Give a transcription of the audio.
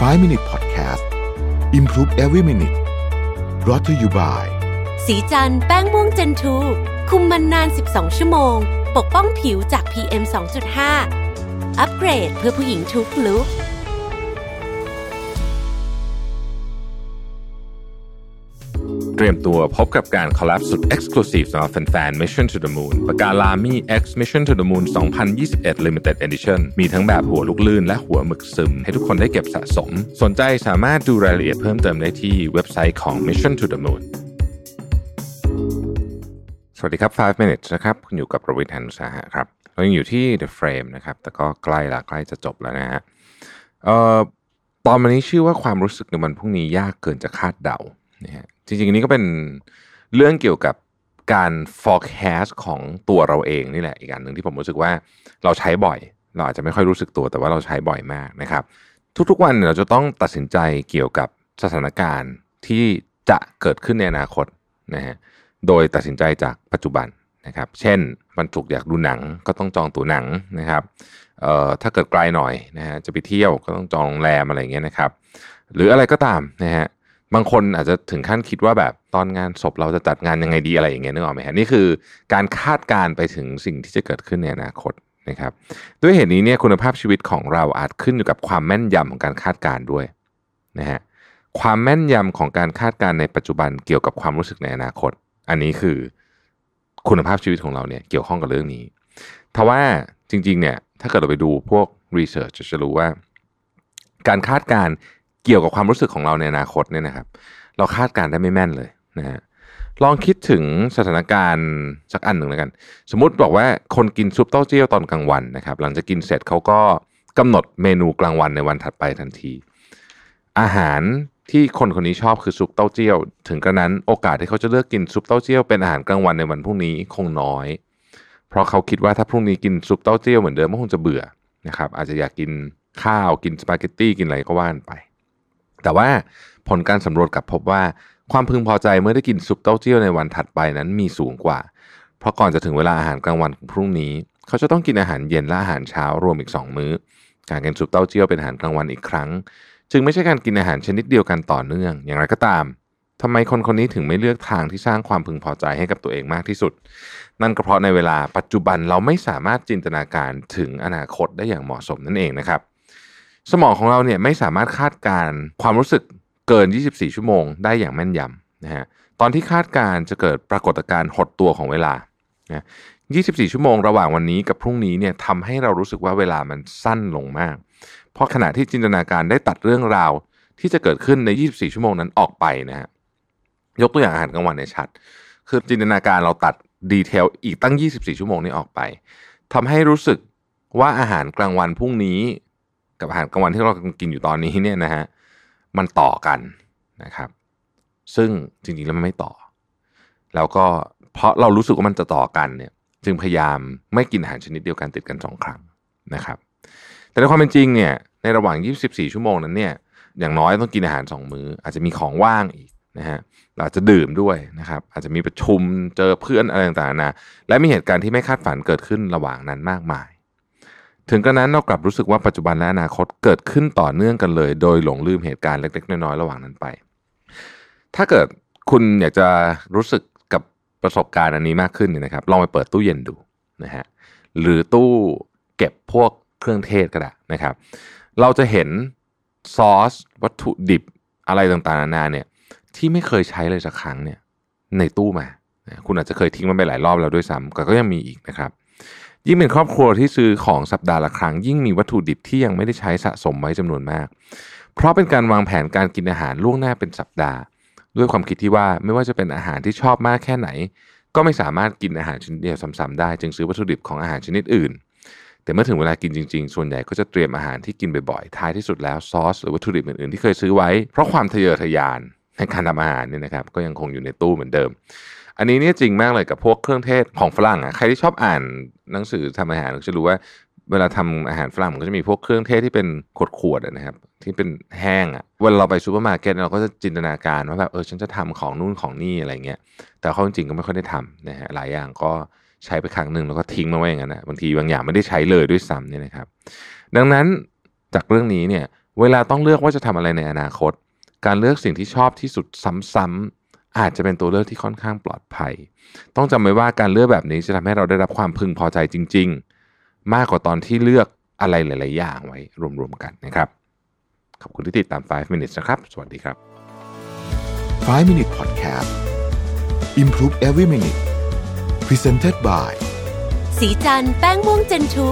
5 Minute Podcast Improve Every Minute รอ t ธออยู่บ่ายสีจันแป้งม่วงเจนทูคุมมันนาน 12 ชั่วโมง ปกป้องผิวจาก PM 2.5 อัปเกรดเพื่อผู้หญิงทุกลุก เตรียมตัวพบกับการคอลแลบสุด Exclusive สำหรับแฟนๆ Mission to the Moon ปากกาลามี X Mission to the Moon 2021 Limited Edition มีทั้งแบบหัวลูกลื่นและหัวหมึกซึม ให้ทุกคนได้เก็บสะสม สนใจสามารถดูรายละเอียดเพิ่มเติมได้ที่เว็บไซต์ของ Mission to the Moon สวัสดีครับ 5 minutes นะครับคุณอยู่กับประวิทย์หันสาหะครับเรายังอยู่ที่ The Frame นะครับ แต่ก็ใกล้ละใกล้จะจบแล้วนะฮะเอ่อตอนนนี้ชื่อว่าความรู้สึกในวันพรุ่งนี้ยากเกินจะคาดเดานะฮะ จริงๆอันนี้ก็เป็นเรื่องเกี่ยวกับการ forecast ของตัวเราเองนี่แหละอีกอันหนึ่งที่ผมรู้สึกว่าเราใช้บ่อย เราอาจจะไม่ค่อยรู้สึกตัวแต่ว่าเราใช้บ่อยมากนะครับ ทุกๆวันเราจะต้องตัดสินใจเกี่ยวกับสถานการณ์ที่จะเกิดขึ้นในอนาคตนะฮะโดยตัดสินใจจากปัจจุบันนะครับ เช่นวันศุกร์อยากดูหนังก็ต้องจองตั๋วหนังนะครับเอ่อถ้าเกิดไกลหน่อยนะฮะจะไปเที่ยวก็ต้องจองโรงแรมอะไรเงี้ยนะครับ หรืออะไรก็ตามนะฮะ บางคนอาจจะถึงขั้นคิดว่าแบบตอนงานศพเราจะจัดงานยังไงดีอะไรอย่างเงี้ยนึกออกไหมฮะนี่คือการคาดการณ์ไปถึงสิ่งที่จะเกิดขึ้นในอนาคตนะครับ ด้วยเหตุนี้เนี่ยคุณภาพชีวิตของเราอาจขึ้นอยู่กับความแม่นยำของการคาดการณ์ด้วยนะฮะความแม่นยำของการคาดการณ์ในปัจจุบันเกี่ยวกับความรู้สึกในอนาคต อันนี้คือคุณภาพชีวิตของเราเนี่ยเกี่ยวข้องกับเรื่องนี้ทว่าจริงๆเนี่ยถ้าเกิดเราไปดูพวกรีเสิร์ชจะรู้ว่า การคาดการณ์ เกี่ยวกับความรู้สึกของเราในอนาคตเนี่ยนะครับ เราคาดการณ์ได้ไม่แม่นเลยนะฮะลองคิดถึงสถานการณ์สักอันหนึ่งแล้วกัน สมมุติบอกว่าคนกินซุปเต้าเจี้ยวตอนกลางวันนะครับ หลังจากกินเสร็จเขาก็กำหนดเมนูกลางวันในวันถัดไปทันที อาหารที่คนคนนี้ชอบคือซุปเต้าเจี้ยว ถึงกระนั้นโอกาสที่เขาจะเลือกกินซุปเต้าเจี้ยวเป็นอาหารกลางวันในวันพรุ่งนี้คงน้อย เพราะเขาคิดว่าถ้าพรุ่งนี้กินซุปเต้าเจี้ยวเหมือนเดิมก็คงจะเบื่อนะครับ อาจจะอยากกินข้าวกินสปาเกตตี้กินอะไรก็ว่าไป แต่ว่าผลการสำรวจกลับพบว่าความพึงพอใจเมื่อได้กินซุปเต้าเจี้ยวในวันถัดไปนั้นมีสูงกว่า เพราะก่อนจะถึงเวลาอาหารกลางวันของพรุ่งนี้ เขาจะต้องกินอาหารเย็นและอาหารเช้ารวมอีก 2 มื้อ การกินซุปเต้าเจี้ยวเป็นอาหารกลางวันอีกครั้ง จึงไม่ใช่การกินอาหารชนิดเดียวกันต่อเนื่อง อย่างไรก็ตามทำไมคนคนนี้ถึงไม่เลือกทางที่สร้างความพึงพอใจให้กับตัวเองมากที่สุด นั่นก็เพราะในเวลาปัจจุบันเราไม่สามารถจินตนาการถึงอนาคตได้อย่างเหมาะสมนั่นเองนะครับ สมองของเราเนี่ยไม่สามารถคาดการความรู้สึกเกิน 24 ชั่วโมงได้อย่างแม่นยำนะฮะตอนที่คาดการจะเกิดปรากฏการณ์หดตัวของเวลานะ24 ชั่วโมงระหว่างวันนี้กับพรุ่งนี้เนี่ยทำให้เรารู้สึกว่าเวลามันสั้นลงมาก เพราะขณะที่จินตนาการได้ตัดเรื่องราวที่จะเกิดขึ้นใน 24 ชั่วโมงนั้นออกไปนะฮะยกตัวอย่างอาหารกลางวันในชัด คือจินตนาการเราตัดดีเทลอีกตั้ง 24 ชั่วโมงนี้ออกไปทำให้รู้สึกว่าอาหารกลางวันพรุ่งนี้ กับอาหารกลางวันที่เรากำลังกินอยู่ตอนนี้เนี่ยนะฮะมันต่อกันนะครับ ซึ่งจริงๆแล้วมันไม่ต่อ แล้วก็เพราะเรารู้สึกว่ามันจะต่อกันเนี่ย จึงพยายามไม่กินอาหารชนิดเดียวกันติดกันสองครั้งนะครับ แต่ในความเป็นจริงเนี่ยในระหว่าง 24 ชั่วโมงนั้นเนี่ยอย่างน้อยต้องกินอาหาร 2 มื้อ อาจจะมีของว่างอีกนะฮะอาจจะดื่มด้วยนะครับ อาจจะมีประชุมเจอเพื่อนอะไรต่างๆนะและมีเหตุการณ์ที่ไม่คาดฝันเกิดขึ้นระหว่างนั้นมากมาย ถึงกระนั้นเรากลับรู้สึกว่าปัจจุบันและอนาคตเกิดขึ้นต่อเนื่องกันเลย โดยหลงลืมเหตุการณ์เล็กๆ น้อยๆ ระหว่างนั้นไป ถ้าเกิดคุณอยากจะรู้สึกกับประสบการณ์อันนี้มากขึ้นเนี่ยนะครับ ลองไปเปิดตู้เย็นดูนะฮะหรือตู้เก็บพวกเครื่องเทศก็ได้นะครับ เราจะเห็นซอสวัตถุดิบอะไรต่างๆนานาเนี่ยที่ไม่เคยใช้เลยสักครั้งเนี่ยในตู้มา คุณอาจจะเคยทิ้งมันไปหลายรอบแล้วด้วยซ้ำแต่ก็ยังมีอีกนะครับ ยิ่งเป็นครอบครัวที่ซื้อของสัปดาห์ละครั้ง ยิ่งมีวัตถุดิบที่ยังไม่ได้ใช้สะสมไว้จำนวนมาก เพราะเป็นการวางแผนการกินอาหารล่วงหน้าเป็นสัปดาห์ ด้วยความคิดที่ว่าไม่ว่าจะเป็นอาหารที่ชอบมากแค่ไหน ก็ไม่สามารถกินอาหารชนิดเดียวซ้ำๆได้ จึงซื้อวัตถุดิบของอาหารชนิดอื่น แต่เมื่อถึงเวลากินจริง ๆ ส่วนใหญ่ก็จะเตรียมอาหารที่กินบ่อยๆท้ายที่สุดแล้วซอสหรือวัตถุดิบอื่นๆที่เคยซื้อไว้เพราะความทะเยอทะยานในการทำอาหารเนี่ยนะครับก็ยังคงอยู่ในตู้เหมือนเดิม อันนี้เนี่ยจริงมากเลยกับพวกเครื่องเทศของฝรั่งอะใครที่ชอบอ่านหนังสือทำอาหารจะรู้ว่าเวลาทำอาหารฝรั่งมันก็จะมีพวกเครื่องเทศที่เป็นขวดๆอะนะครับ ที่เป็นแห้งอะเวลาเราไปซูเปอร์มาร์เก็ตเราก็จะจินตนาการว่าแบบเออฉันจะทำของนู่นของนี่อะไรเงี้ยแต่เขาจริงก็ไม่ค่อยได้ทำนะฮะหลายอย่างก็ใช้ไปครั้งหนึ่งแล้วก็ทิ้งมาไว้อย่างนั้นนะบางทีบางอย่างไม่ได้ใช้เลยด้วยซ้ำเนี่ยนะครับ ดังนั้นจากเรื่องนี้เนี่ยเวลาต้องเลือกว่าจะทำอะไรในอนาคต การเลือกสิ่งที่ชอบที่สุดซ้ำๆ อาจจะเป็นตัวเลือกที่ค่อนข้างปลอดภัย ต้องจำไว้ว่าการเลือกแบบนี้จะทำให้เราได้รับความพึงพอใจจริง ๆ มากกว่าตอนที่เลือกอะไรหลาย ๆ อย่างไว้รวม ๆ กันนะครับ ขอบคุณที่ติดตาม 5 minutes นะครับ สวัสดีครับ 5 Minute Podcast Improve Every Minute Presented by สีจันแป้งม่วงเจนทู